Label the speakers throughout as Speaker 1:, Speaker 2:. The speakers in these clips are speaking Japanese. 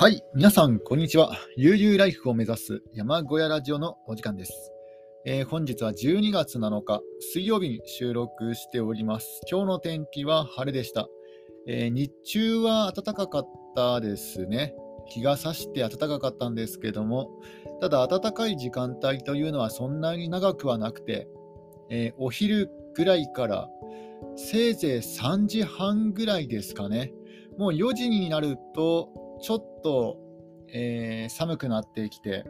Speaker 1: はい、皆さん、こんにちは。悠々ライフを目指す山小屋ラジオのお時間です。えー、本日は12月7日、水曜日に収録しております。今日の天気は晴れでした。えー、日中は暖かかったですね。日が差して暖かかったんですけども、ただ暖かい時間帯というのはそんなに長くはなくて、えー、お昼ぐらいからせいぜい3時半ぐらいですかね。もう4時になると、ちょっと、えー、寒くなってきて、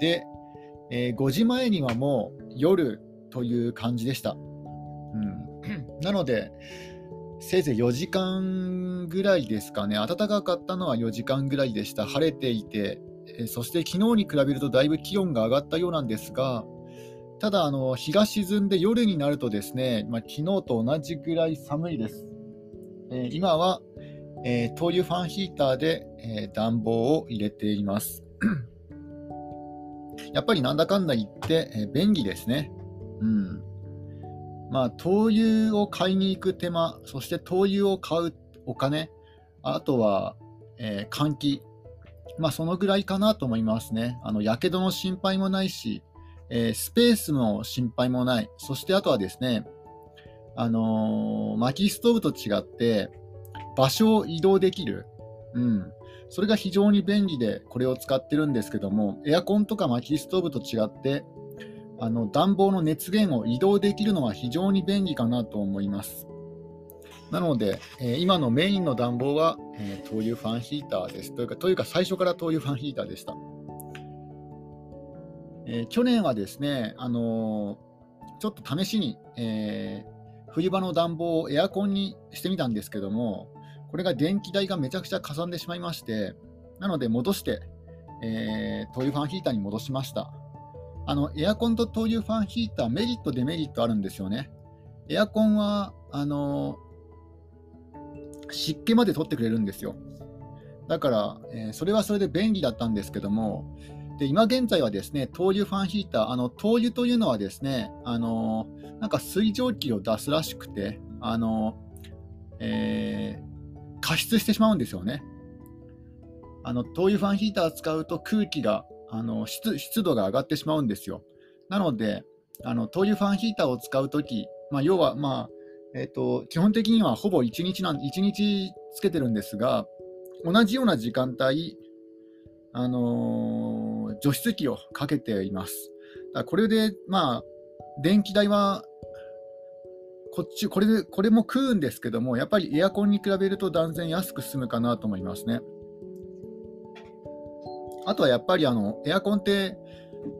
Speaker 1: で、えー、5時前にはもう夜という感じでした。うん、なので、せいぜい4時間ぐらいですかね、暖かかったのは4時間ぐらいでした。晴れていて、えそして昨日に比べるとだいぶ気温が上がったようなんですが、ただあの、日が沈んで夜になるとですね、まあ、昨日と同じぐらい寒いです。えー、今は、えー、灯油ファンヒーターで、えー、暖房を入れています。やっぱりなんだかんだ言って、えー、便利ですね。うん。まあ、灯油を買いに行く手間、そして灯油を買うお金、あとは、えー、換気、まあ、そのぐらいかなと思いますね。あの、やけどの心配もないし、えー、スペースの心配もない。そしてあとはですね、あのー、薪ストーブと違って、場所を移動できる。うん。それが非常に便利で、これを使ってるんですけども、エアコンとか薪ストーブと違って、あの暖房の熱源を移動できるのは非常に便利かなと思います。なので、えー、今のメインの暖房は、えー、灯油ファンヒーターです。というか、というか最初から灯油ファンヒーターでした。えー、去年はですね、あのちょっと試しに、え冬場の暖房をエアコンにしてみたんですけども、これが電気代がめちゃくちゃかさんでしまいまして、なので戻して、えー、灯油ファンヒーターに戻しました。あのエアコンと灯油ファンヒーター、メリット、デメリットあるんですよね。エアコンはあの湿気まで取ってくれるんですよ。だから、えー、それはそれで便利だったんですけども、で今現在はですね灯油ファンヒーター、あの灯油というのはですねあのなんか水蒸気を出すらしくて、あのえー加湿してしまうんですよね。あの灯油ファンヒーター使うと空気があの湿湿度が上がってしまうんですよ。なので、あの灯油ファンヒーターを使うとき、まあ、要は、まあえーと、基本的にはほぼ1日なん1日つけてるんですが、同じような時間帯、あのー、除湿機をかけています。だこれで、まあ、電気代はこっち、これで、これも食うんですけども、やっぱりエアコンに比べると断然安く済むかなと思いますね。あとはやっぱりあの、エアコンって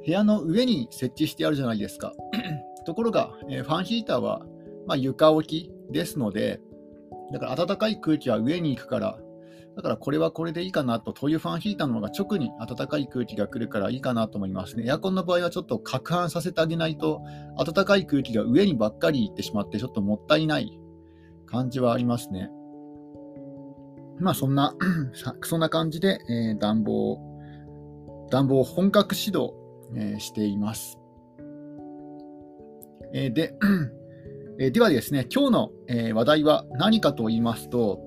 Speaker 1: 部屋の上に設置してあるじゃないですか。ところが、えー、ファンヒーターは、まあ、床置きですので、だから暖かい空気は上に行くから、だからこれはこれでいいかなと、灯油ファンヒーターの方が直に暖かい空気が来るからいいかなと思いますね。エアコンの場合はちょっと攪拌させてあげないと、暖かい空気が上にばっかり行ってしまって、ちょっともったいない感じはありますね。まあそんな そんな感じで、えー、暖房、暖房を本格指導、えー、しています。えー、で、えではですね、今日の、え話題は何かと言いますと、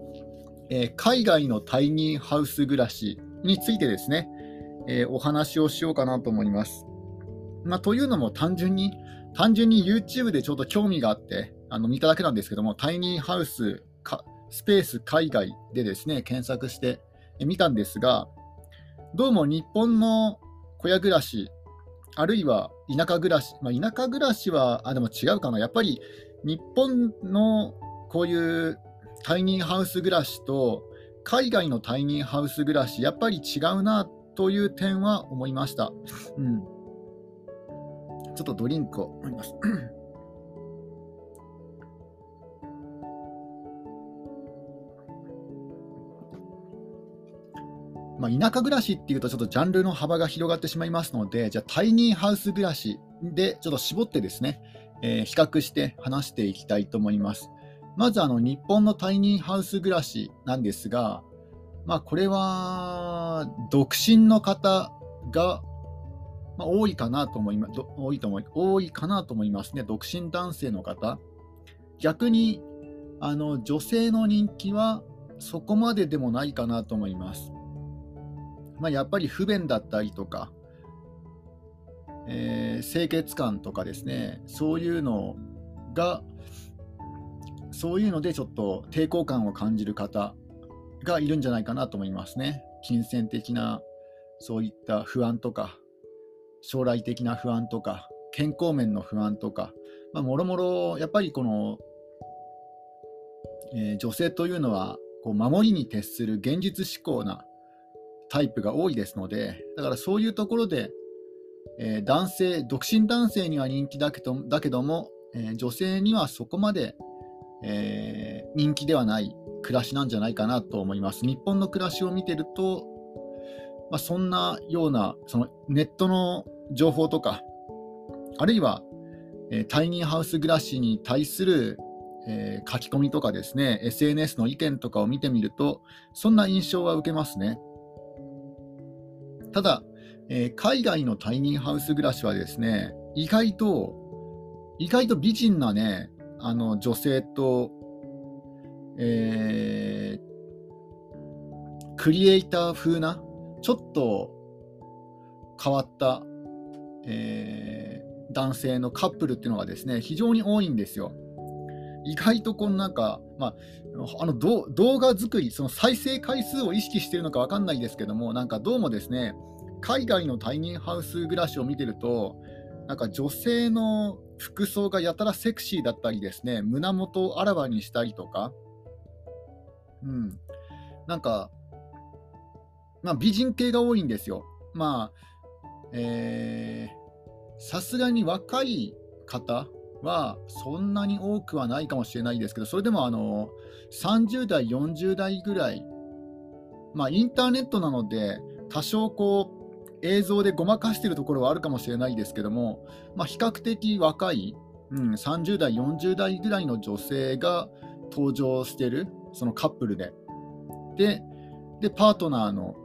Speaker 1: えー、海外のタイニーハウス暮らしについてですね、えー、お話をしようかなと思います。まあ、というのも単純に、単純に YouTube でちょっと興味があってあの見ただけなんですけども、タイニーハウスかスペース海外でですね、検索してみたんですが、どうも日本の小屋暮らし、あるいは田舎暮らし、まあ、田舎暮らしは、あ、でも違うかな、やっぱり日本のこういうタイニーハウス暮らしと海外のタイニーハウス暮らし、やっぱり違うなという点は思いました。うん、ちょっとドリンクを飲みます。まあ、田舎暮らしっていうとちょっとジャンルの幅が広がってしまいますので、じゃあタイニーハウス暮らしでちょっと絞ってですね、えー、比較して話していきたいと思います。まずあの日本のタイニーハウス暮らしなんですが、まあ、これは独身の方が、ま、多いかなと思います。多いと思い多いかなと思いますね。独身男性の方。逆にあの女性の人気はそこまででもないかなと思います。まあ、やっぱり不便だったりとか、えー、清潔感とかですね、そういうのが、そういうのでちょっと抵抗感を感じる方がいるんじゃないかなと思いますね。金銭的なそういった不安とか、将来的な不安とか、健康面の不安とか、まあ、もろもろやっぱりこの、えー、女性というのはこう守りに徹する現実志向なタイプが多いですので、だからそういうところで、えー、男性、独身男性には人気だけどだけども、えー、女性にはそこまで、えー、人気ではない暮らしなんじゃないかなと思います。日本の暮らしを見てると、まあ、そんなようなそのネットの情報とか、あるいは、えタイニーハウス暮らしに対する、え書き込みとかですね、SNS の意見とかを見てみると、そんな印象は受けますね。ただ、えー、海外のタイニーハウス暮らしはですね、意外と、意外と美人なね、あの女性と、えー、クリエイター風な、ちょっと変わった、えー、男性のカップルっていうのがですね、非常に多いんですよ。意外とこのなんか、まあ、あの動画作り、その再生回数を意識しているのか分かんないですけども、なんかどうもですね、海外のタイニーハウス暮らしを見てると、なんか女性の服装がやたらセクシーだったりですね、胸元をあらわにしたりとか、うん、なんか、まあ、美人系が多いんですよ。まあ、えーさすがに若い方はそんなに多くはないかもしれないですけど、それでもあの30代、40代ぐらい、まあ、インターネットなので、多少こう映像でごまかしているところはあるかもしれないですけども、まあ、比較的若い、うん、30代、40代ぐらいの女性が登場している、そのカップルで。で、でパートナーの、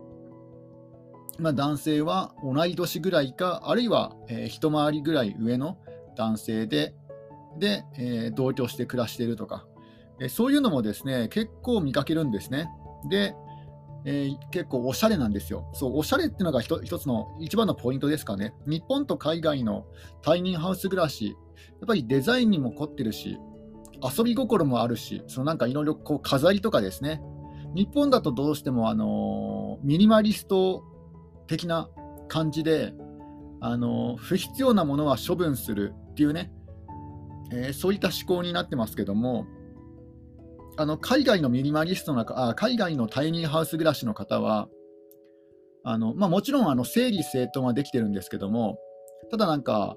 Speaker 1: まあ、男性は同い年ぐらいか、あるいは、えー、一回りぐらい上の男性で、で、えー、同居して暮らしているとか、えー、そういうのもですね結構見かけるんですね。で、えー、結構おしゃれなんですよ。そう、おしゃれっていうのが一つの一番のポイントですかね。日本と海外のタイニーハウス暮らし、やっぱりデザインにも凝ってるし、遊び心もあるし、そのなんかいろいろこう飾りとかですね。日本だとどうしても、あのミニマリスト的な感じで、あの不必要なものは処分するっていうね、え、そういった思考になってますけども、あの海外のミニマリストのあ、海外のタイニーハウス暮らしの方は、あのまあ、もちろんあの整理整頓はできてるんですけども、ただなんか、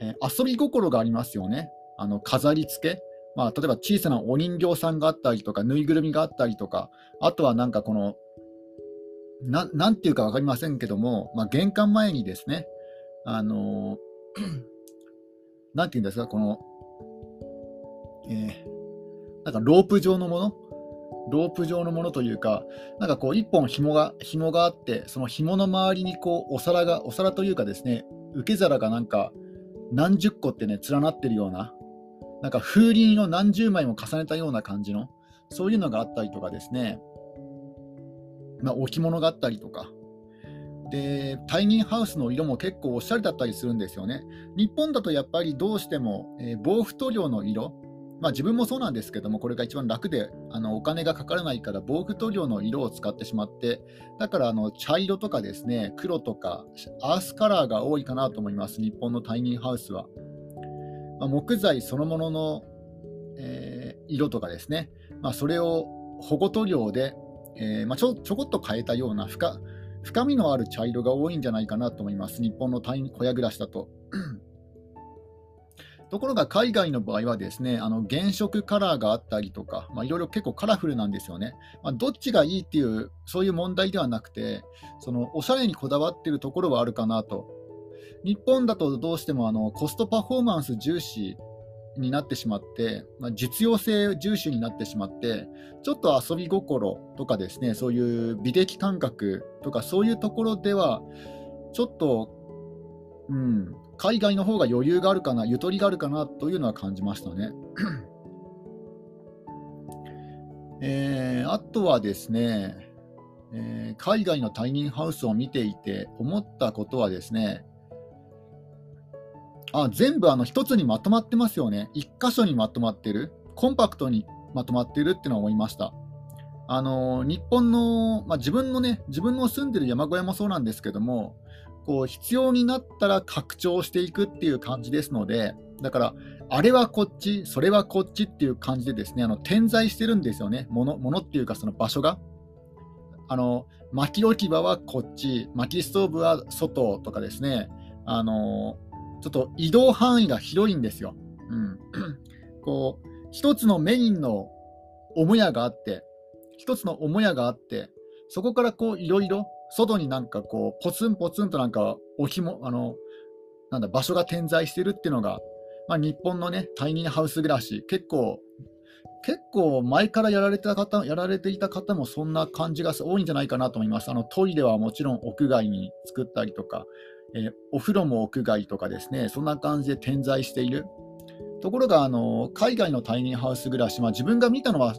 Speaker 1: えー、遊び心がありますよね。あの飾り付け、まあ、例えば小さなお人形さんがあったりとか、ぬいぐるみがあったりとか、あとはなんかこの、ななんていうか分かりませんけども、まあ、玄関前にですね、あの なんていうんですか、この、えー、なんかロープ状のもの？ロープ状のものというか、なんかこう、一本紐が、紐があって、その紐の周りにこう、お皿が、お皿というかですね、受け皿がなんか、何十個ってね、連なってるような、なんか風鈴を何十枚も重ねたような感じの、そういうのがあったりとかですね、まあ、置物があったりとか、でタイニーハウスの色も結構おしゃれだったりするんですよね。日本だとやっぱりどうしても、えー、防腐塗料の色、まあ、自分もそうなんですけども、これが一番楽であのお金がかからないから防腐塗料の色を使ってしまって、だからあの茶色とかですね、黒とかアースカラーが多いかなと思います、日本のタイニーハウスは。まあ、木材そのものの、えー、色とかですね、まあ、それを保護塗料で、えー、まあ、ちょちょこっと変えたような深深みのある茶色が多いんじゃないかなと思います、日本のタイ小屋暮らしだと。ところが海外の場合はですね、あの原色カラーがあったりとか、まあ、いろいろ結構カラフルなんですよね。まあ、どっちがいいっていう、そういう問題ではなくて、そのおしゃれにこだわっているところはあるかなと。日本だとどうしてもあのコストパフォーマンス重視になってしまって、まあ、実用性重視になってしまって、ちょっと遊び心とかですね、そういう美的感覚とか、そういうところでは、ちょっと、うん、海外の方が余裕があるかな、ゆとりがあるかなというのは感じましたね。えー、あとはですね、えー、海外のタイニーハウスを見ていて思ったことはですね、あ全部あの一つにまとまってますよね。一箇所にまとまってる。コンパクトにまとまってるっていうのを思いました。あの日本の、まあ、自分のね、自分の住んでる山小屋もそうなんですけども、こう必要になったら拡張していくっていう感じですので、だから、あれはこっち、それはこっちっていう感じでですね、あの点在してるんですよね、ものものっていうか、その場所が。あの薪置き場はこっち、薪ストーブは外とかですね、あのちょっと移動範囲が広いんですよ。うん、こう一つのメインの母屋があって、一つの母屋があって、そこからこういろいろ外になんかこうポツンポツンとなんか置きもあのなんだ場所が点在してるっていうのが、まあ、日本のねタイニーハウス暮らし結構結構前からやられてた方やられていた方もそんな感じが多いんじゃないかなと思います。あのトイレはもちろん屋外に作ったりとか、えー、お風呂も屋外とかですね、そんな感じで点在している。ところがあの海外のタイニーハウス暮らし、まあ、自分が見たのは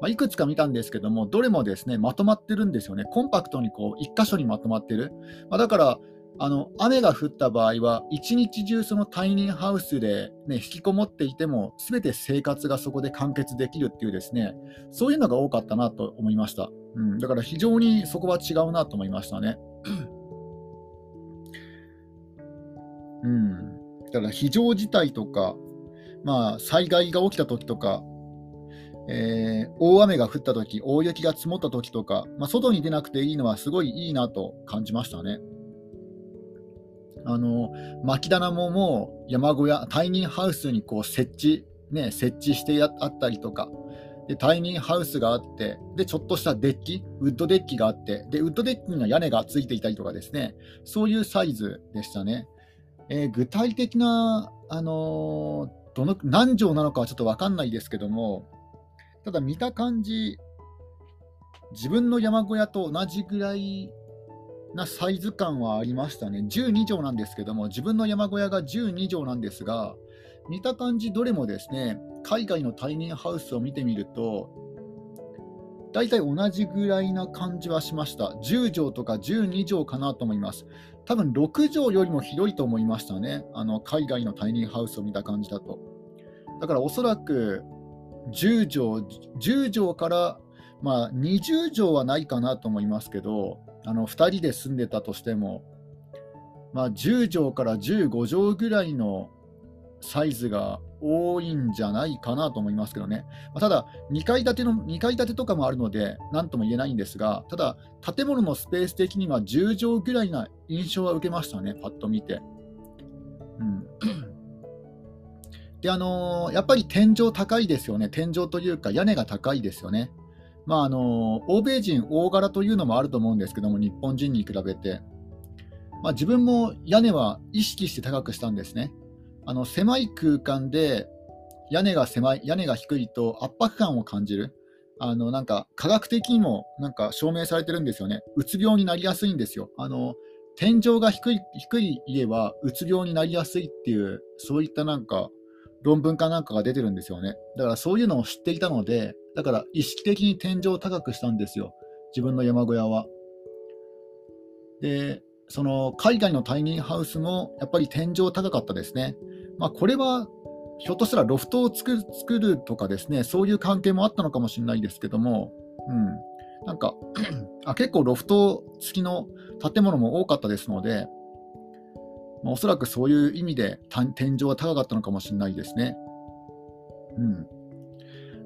Speaker 1: まあ、いくつか見たんですけども、どれもですねまとまってるんですよね、コンパクトにこう1箇所にまとまってる。まあ、だからあの雨が降った場合は、一日中そのタイニーハウスで、ね、引きこもっていても、すべて生活がそこで完結できるっていうですね、そういうのが多かったなと思いました。うん、だから非常にそこは違うなと思いましたね。うん、だから非常事態とか、まあ、災害が起きた時とか、えー、大雨が降った時大雪が積もった時とか、まあ、外に出なくていいのはすごいいいなと感じましたね。あの薪棚ももう山小屋、タイニーハウスにこう設置、ね、設置してあったりとか、でタイニーハウスがあって、でちょっとしたデッキ、ウッドデッキがあって、でウッドデッキには屋根がついていたりとかですね、そういうサイズでしたね。えー、具体的な、あのー、どの何畳なのかはちょっと分かんないですけども、ただ見た感じ、自分の山小屋と同じぐらいなサイズ感はありましたね。12畳なんですけども、自分の山小屋が12畳なんですが、見た感じ、どれもですね、海外のタイニーハウスを見てみると、大体同じぐらいな感じはしました。10畳とか12畳かなと思います。多分6畳よりも広いと思いましたね。あの海外のタイニーハウスを見た感じだと。だからおそらく10畳、10畳から、まあ、20畳はないかなと思いますけど、あの2人で住んでたとしても、まあ、10畳から15畳ぐらいのサイズが多いんじゃないかなと思いますけどね。まあ、ただ2階建ての、2階建てとかもあるので、なんとも言えないんですが、ただ、建物のスペース的には10畳ぐらいな印象は受けましたね、パッと見て。うんで、あの、やっぱり天井高いですよね。天井というか屋根が高いですよね。まあ、あの、欧米人大柄というのもあると思うんですけども、日本人に比べて。まあ、自分も屋根は意識して高くしたんですね。あの狭い空間で屋根が狭い、屋根が低いと圧迫感を感じる。あのなんか科学的にもなんか証明されてるんですよね。うつ病になりやすいんですよ。あの天井が低い低い家はうつ病になりやすいっていう、そういったなんか論文かなんかが出てるんですよね。だからそういうのを知っていたので、だから意識的に天井を高くしたんですよ。自分の山小屋は。で、その海外のタイニーハウスもやっぱり天井高かったですね。まあ、これはひょっとしたらロフトを作る作るとかですね、そういう関係もあったのかもしれないですけども、うん、なんか あ結構ロフト付きの建物も多かったですので、まあ、おそらくそういう意味で天井は高かったのかもしれないですね。うん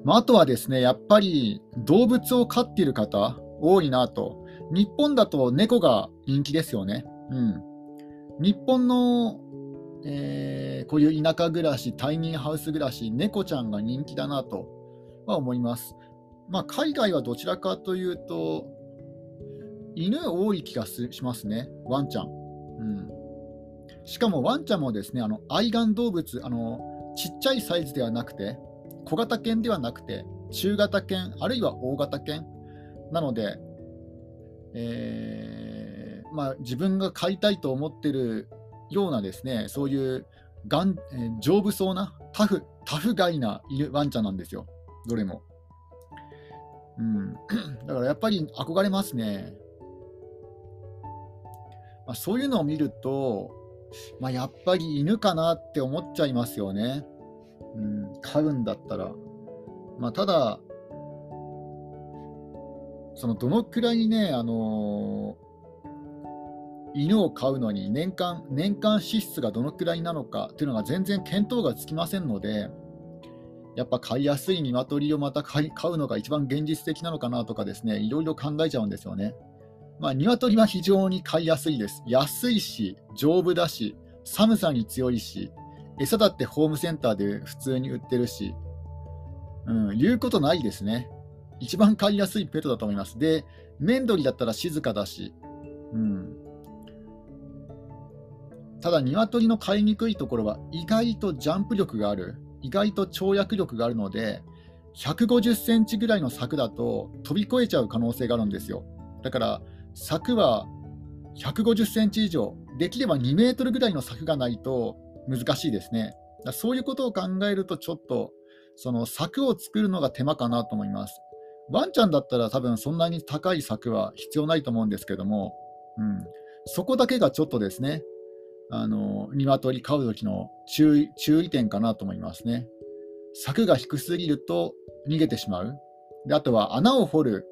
Speaker 1: まあ、あとはですね、やっぱり動物を飼っている方、多いなと。日本だと猫が人気ですよね。うん、日本の、えー、こういう田舎暮らし、タイニーハウス暮らし、猫ちゃんが人気だなとは思います。まあ、海外はどちらかというと、犬多い気がしますね、ワンちゃん。うんしかもワンちゃんもですね、あの愛玩動物あの、ちっちゃいサイズではなくて、小型犬ではなくて、中型犬、あるいは大型犬なので、えー、まあ、自分が飼いたいと思ってるようなですね、そういうがん、えー、丈夫そうなタフ、タフガイなワンちゃんなんですよ、どれも。うん、だからやっぱり憧れますね。まあ、そういうのを見ると、まあ、やっぱり犬かなって思っちゃいますよね。うん、飼うんだったら。まあ、ただ、そのどのくらいね、あのー、犬を飼うのに年間年間支出がどのくらいなのかっていうのが全然見当がつきませんので、やっぱ飼いやすい鶏をまた飼うのが一番現実的なのかなとかですね、いろいろ考えちゃうんですよね。まあ、鶏は非常に飼いやすいです。安いし、丈夫だし、寒さに強いし、餌だってホームセンターで普通に売ってるし、うん、言うことないですね。一番飼いやすいペットだと思います。で、メンドリだったら静かだし、うん。ただ、鶏の飼いにくいところは、意外とジャンプ力がある、意外と跳躍力があるので、150センチぐらいの柵だと飛び越えちゃう可能性があるんですよ。だから、柵は150センチ以上、できれば2メートルぐらいの柵がないと難しいですね。そういうことを考えると、ちょっとその柵を作るのが手間かなと思います。ワンちゃんだったら多分そんなに高い柵は必要ないと思うんですけども、うん、そこだけがちょっとですね、あの鶏飼う時の注意注意点かなと思いますね。柵が低すぎると逃げてしまう。であとは穴を掘る、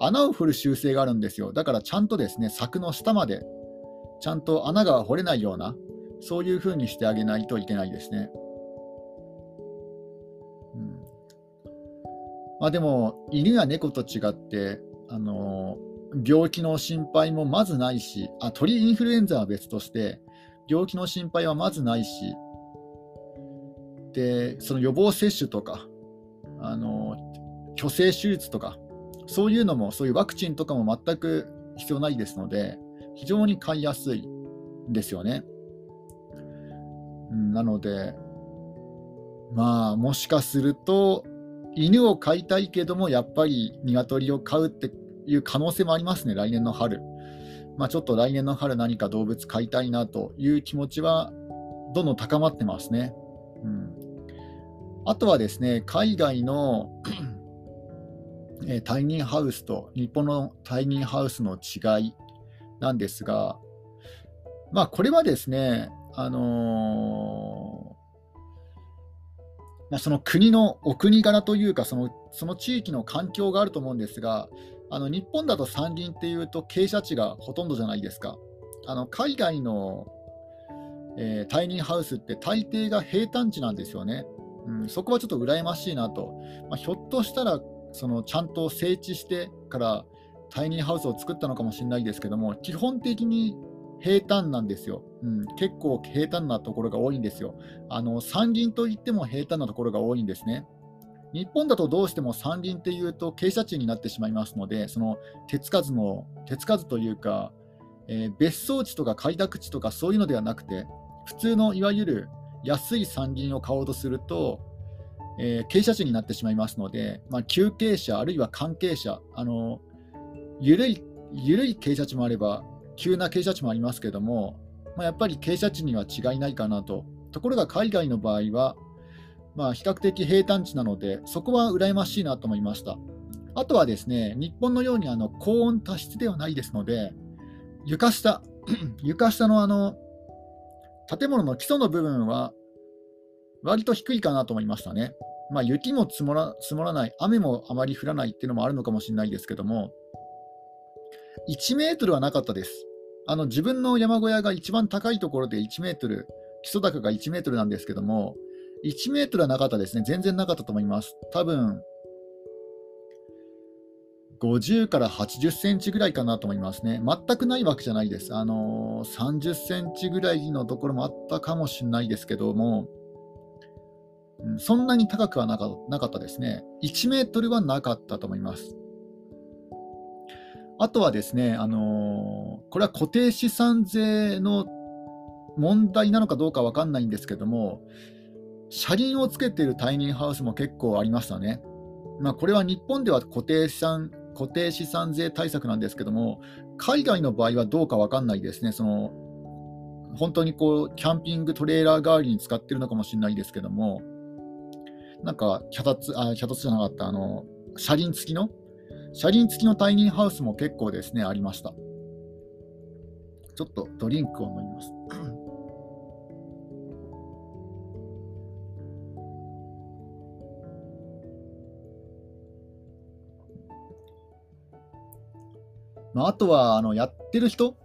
Speaker 1: 穴を掘る習性があるんですよ。だからちゃんとですね、柵の下まで、ちゃんと穴が掘れないような、そういう風にしてあげないといけないですね。うんまあ、でも、犬や猫と違って、あの病気の心配もまずないしあ、鳥インフルエンザは別として、病気の心配はまずないし、でその予防接種とか、あの虚勢手術とか、そういうのも、そういうワクチンとかも全く必要ないですので、非常に飼いやすいんですよね。なので、まあ、もしかすると、犬を飼いたいけども、やっぱり鶏を飼うっていう可能性もありますね、来年の春。まあ、ちょっと来年の春、何か動物飼いたいなという気持ちは、どんどん高まってますね。うん、あとはですね、海外のえタイニーハウスと日本のタイニーハウスの違いなんですが、まあ、これはですね、あのーまあ、その国のお国柄というかその、その地域の環境があると思うんですが、あの日本だと山林っていうと傾斜地がほとんどじゃないですか。あの海外の、えー、タイニーハウスって大抵が平坦地なんですよね。うん、そこはちょっと羨ましいなと。まあ、ひょっとしたらそのちゃんと整地してからタイニーハウスを作ったのかもしれないですけども、基本的に平坦なんですよ、うん。結構平坦なところが多いんですよ。あの山林といっても平坦なところが多いんですね。日本だとどうしても山林っていうと傾斜地になってしまいますので、その手つかずの、手つかずというか、えー、別荘地とか開拓地とかそういうのではなくて、普通のいわゆる安い山林を買おうとすると、えー、傾斜地になってしまいますので、まあ、急傾斜、あるいは関係者、あの緩い緩い傾斜地もあれば、急な傾斜地もありますけども、まあ、やっぱり傾斜地には違いないかなと。ところが海外の場合は、まあ、比較的平坦地なので、そこは羨ましいなと思いました。あとはですね、日本のようにあの高温多湿ではないですので、床下、床下のあの建物の基礎の部分は割と低いかなと思いましたね。まあ、雪も積もら積もらない、雨もあまり降らないっていうのもあるのかもしれないですけども、1メートルはなかったです。あの自分の山小屋が一番高いところで1メートル、基礎高が1メートルなんですけども、1メートルはなかったですね。全然なかったと思います。多分50から80センチぐらいかなと思いますね。全くないわけじゃないです。あのー、30センチぐらいのところもあったかもしれないですけども、そんなに高くはなかったですね。1メートルはなかったと思います。あとはですね、あのー、これは固定資産税の問題なのかどうか分かんないんですけども、車輪をつけているタイニーハウスも結構ありましたね。まあ、これは日本では固定資産固定資産税対策なんですけども、海外の場合はどうか分かんないですね。その本当にこうキャンピングトレーラー代わりに使ってるのかもしれないですけども、なんか脚立、あ脚立じゃなかった、あの車輪付きの？車輪付きのタイニーハウスも結構ですね、ありました。ちょっとドリンクを飲みます。まあ、あとはあのやってる人、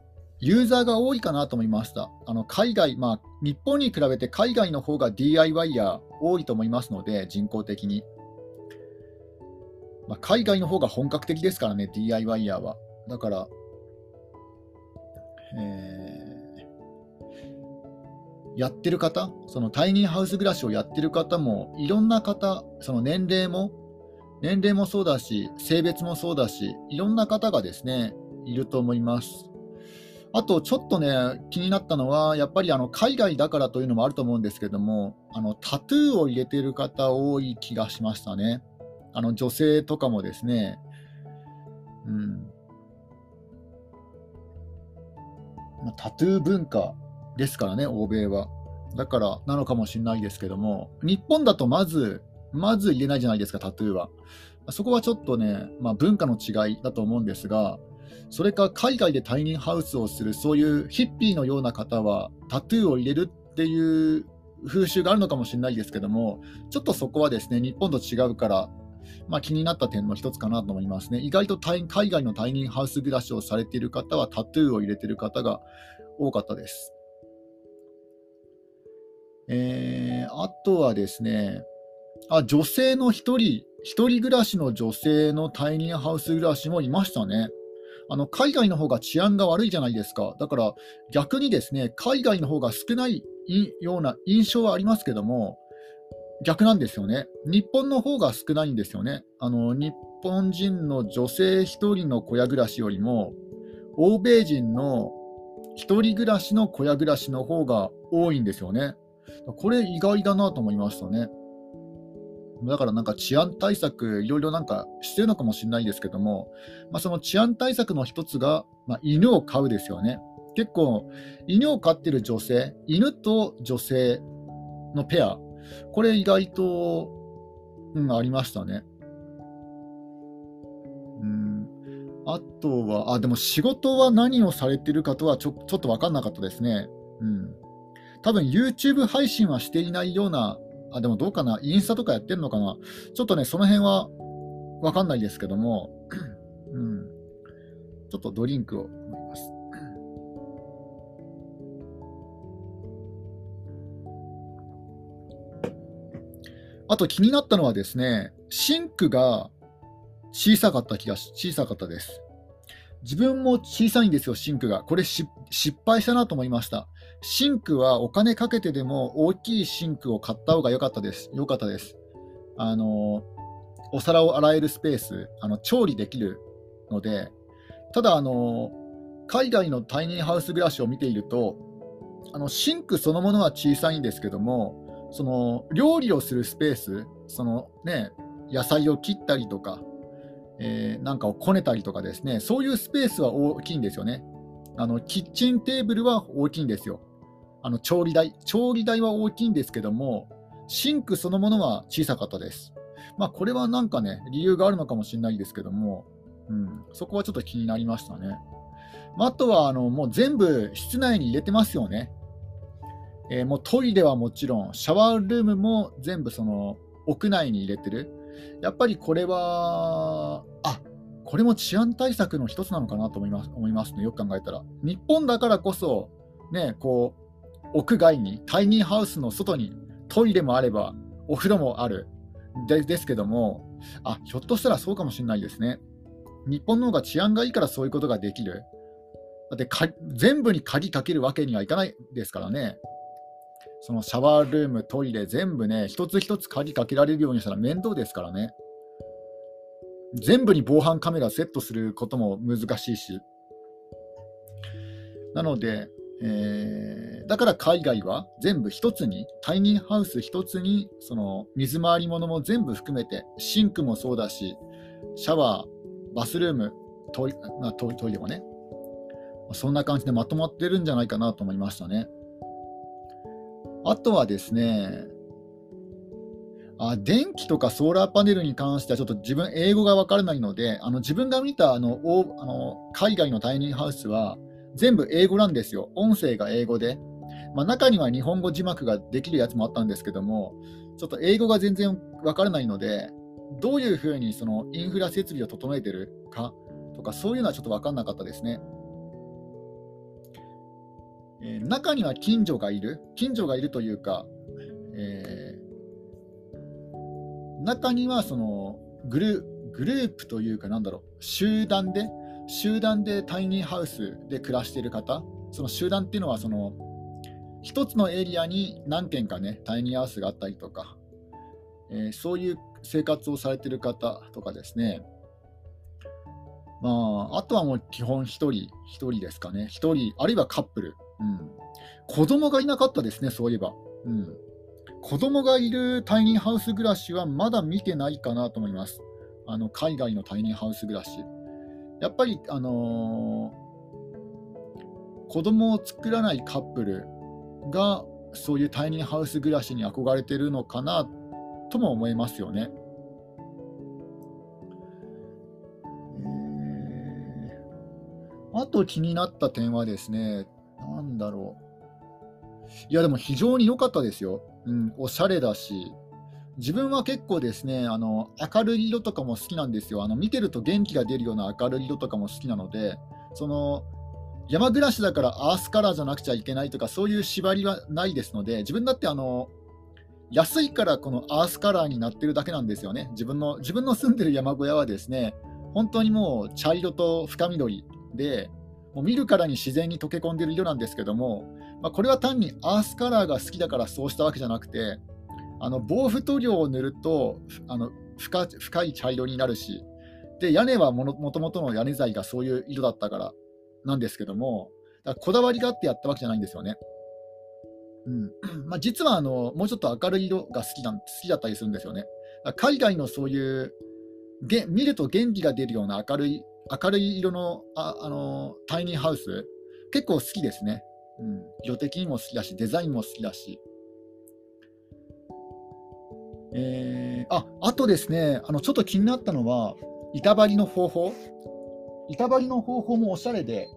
Speaker 1: ユーザーが多いかなと思いました。あの海外、まあ、日本に比べて海外の方が DIY や多いと思いますので、人口的に。まあ、海外の方が本格的ですからね、DIY やは。だから、えー、やってる方、そのタイニーハウス暮らしをやってる方も、いろんな方、その年齢も、年齢もそうだし、性別もそうだし、いろんな方がですね、いると思います。あと、ちょっとね、気になったのは、やっぱりあの海外だからというのもあると思うんですけども、あのタトゥーを入れてる方、多い気がしましたね。あの女性とかもですね、うん、ま、タトゥー文化ですからね、欧米は。だからなのかもしれないですけども、日本だとまず、まず入れないじゃないですか、タトゥーは。そこはちょっとね、まあ、文化の違いだと思うんですが、それか海外でタイニーハウスをする、そういうヒッピーのような方は、タトゥーを入れるっていう風習があるのかもしれないですけども、ちょっとそこはですね、日本と違うから、まあ、気になった点の一つかなと思いますね。意外と海外のタイニーハウス暮らしをされている方はタトゥーを入れている方が多かったです。えー、あとはですね、あ女性の一人、一人暮らしの女性のタイニーハウス暮らしもいましたね。あの海外の方が治安が悪いじゃないですか。だから逆にですね、海外の方が少ないような印象はありますけども、逆なんですよね。日本の方が少ないんですよね。あの日本人の女性1人の小屋暮らしよりも、欧米人の1人暮らしの小屋暮らしの方が多いんですよね。これ意外だなと思いましたね。だからなんか治安対策、いろいろなんかしてるのかもしれないですけども、まあ、その治安対策の一つが、まあ、犬を飼うですよね。結構、犬を飼ってる女性、犬と女性のペア、これ意外と、うん、ありましたね。うん、あとは、あ、でも仕事は何をされてるかとはちょちょっと分かんなかったですね。うん。多分 YouTube 配信はしていないような、あ、でもどうかな、インスタとかやってるのかな？ちょっとね、その辺は分かんないですけども、うん。ちょっとドリンクを飲みますあと気になったのはですね、シンクが小さかった気がし、小さかったです。自分も小さいんですよ、シンクが。これ失敗したなと思いました。シンクはお金かけてでも大きいシンクを買った方が良かったです。良かったです。あの、お皿を洗えるスペース、あの調理できるので、ただあの、海外のタイニーハウス暮らしを見ていると、あのシンクそのものは小さいんですけども、その料理をするスペース、そのね、野菜を切ったりとか、えー、なんかをこねたりとかですね、そういうスペースは大きいんですよね。あのキッチンテーブルは大きいんですよ。あの調理台、調理台は大きいんですけども、シンクそのものは小さかったです。まあ、これはなんかね、理由があるのかもしれないですけども、うん、そこはちょっと気になりましたね。あとはあのもう全部室内に入れてますよね。えー、もうトイレはもちろん、シャワールームも全部その屋内に入れてる。やっぱりこれは、あこれも治安対策の一つなのかなと思います思いますね、よく考えたら。日本だからこそ、ね、こう屋外に、タイニーハウスの外にトイレもあれば、お風呂もあるでですけどもあ、ひょっとしたらそうかもしれないですね。日本の方が治安がいいからそういうことができる。だって全部に鍵かけるわけにはいかないですからね。そのシャワールーム、トイレ、全部ね、一つ一つ鍵かけられるようにしたら面倒ですからね。全部に防犯カメラセットすることも難しいし。なので、えー、だから海外は全部一つに、タイニーハウス一つに、その水回り物も全部含めて、シンクもそうだし、シャワー、バスルーム、トイトイレもね、そんな感じでまとまってるんじゃないかなと思いましたね。あとはですね、あ電気とかソーラーパネルに関してはちょっと自分、英語が分からないので、あの自分が見たあのおあの海外のタイニーハウスは全部英語なんですよ。音声が英語で。まあ、中には日本語字幕ができるやつもあったんですけども、ちょっと英語が全然分からないので、どういうふうにそのインフラ設備を整えてるかとか、そういうのはちょっと分かんなかったですね。えー、中には近所がいる、近所がいるというか、えー、中にはそのグルグループというか、なんだろう、集団で、集団でタイニーハウスで暮らしている方、その集団っていうのは、その一つのエリアに何軒かね、タイニーハウスがあったりとか、えー、そういう生活をされている方とかですね、まあ、あとはもう基本1人、1人ですかね、1人、あるいはカップル、うん、子供がいなかったですね、そういえば。うん、子供がいるタイニーハウス暮らしはまだ見てないかなと思います。あの海外のタイニーハウス暮らし。やっぱり、あのー、子供を作らないカップルがそういうタイニーハウス暮らしに憧れてるのかなとも思いますよね。あと気になった点はですね、なんだろう。いや、でも非常に良かったですよ。うん、おしゃれだし。自分は結構ですね、あの明るい色とかも好きなんですよ。あの見てると元気が出るような明るい色とかも好きなので、その山暮らしだからアースカラーじゃなくちゃいけないとか、そういう縛りはないですので、自分だってあの安いからこのアースカラーになってるだけなんですよね。自分の自分の住んでる山小屋はですね、本当にもう茶色と深緑で、もう見るからに自然に溶け込んでる色なんですけども、まあ、これは単にアースカラーが好きだからそうしたわけじゃなくて、あの防腐塗料を塗るとあの深深い茶色になるし、で屋根はもともとの屋根材がそういう色だったからなんですけども、だこだわりがあってやったわけじゃないんですよね。うん まあ、実はあのもうちょっと明るい色が好きな好きだったりするんですよね。海外のそういうげ見ると元気が出るような明るい明るい色のああのタイニーハウス、結構好きですね。うん、色的にも好きだし、デザインも好きだし。えー、ああとですねあの、ちょっと気になったのは、板張りの方法。板張りの方法もおしゃれで、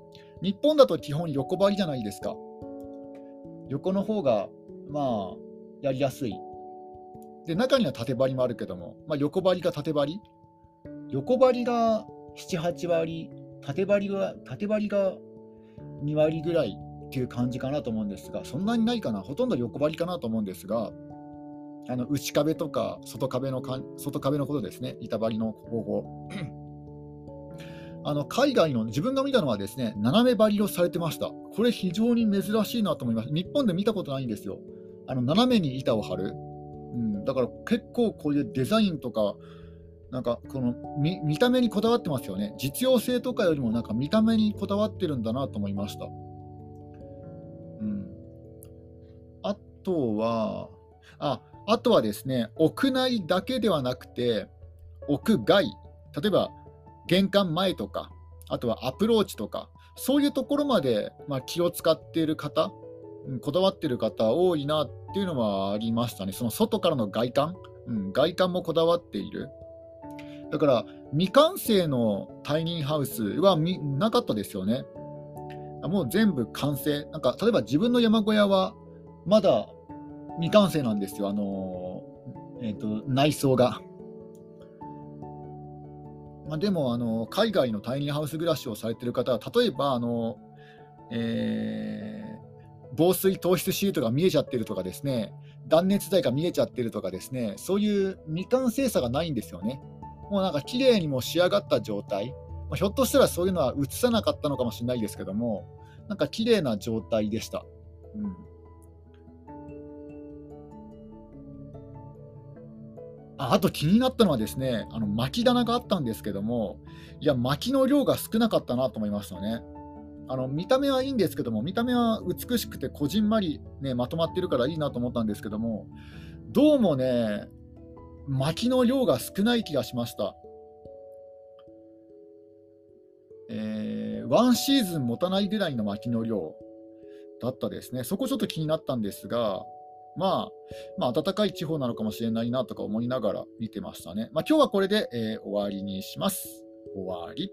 Speaker 1: 日本だと基本横張りじゃないですか。横の方が、まあ、やりやすい。で、中には縦張りもあるけども、まあ、横張りか縦張り横張りが7、8割、縦張りが縦張りが2割ぐらいっていう感じかなと思うんですが、そんなにないかな、ほとんど横張りかなと思うんですが、あの内壁とか外壁のか外壁のことですね、板張りの方法。あの海外の自分が見たのはですね斜め張りをされてました。これ非常に珍しいなと思います。日本で見たことないんですよ。あの斜めに板を張る。うん、だから結構こういうデザインとか、なんかこの見見た目にこだわってますよね。実用性とかよりもなんか見た目にこだわってるんだなと思いました。うん、あとはあ、あとはですね、屋内だけではなくて、屋外、例えば玄関前とか、あとはアプローチとか、そういうところまで、まあ、気を使っている方、こだわっている方多いなっていうのはありましたね。その外からの外観、うん、外観もこだわっている。だから未完成のタイニーハウスはなかったですよね。もう全部完成。なんか例えば自分の山小屋はまだ未完成なんですよ、あのえーと内装が。まあ、でもあの海外のタイニーハウス暮らしをされてる方は例えばあの、えー、防水糖質シートが見えちゃってるとかですね。断熱材が見えちゃってるとかですね。そういう未完成さがないんですよね。もうなんか綺麗にも仕上がった状態、まあ、ひょっとしたらそういうのは映さなかったのかもしれないですけどもなんか綺麗な状態でした、うん。ああと気になったのはですね、あの巻き棚があったんですけども、いや、薪の量が少なかったなと思いましたね。あの見た目はいいんですけども、見た目は美しくてこじんまり、ね、まとまってるからいいなと思ったんですけども、どうもね、薪の量が少ない気がしました。えー、ワンシーズン持たないぐらいの薪の量だったですね。そこちょっと気になったんですが、まあ、まあ、暖かい地方なのかもしれないなとか思いながら見てましたね。まあ、今日はこれで、えー終わりにします。終わり。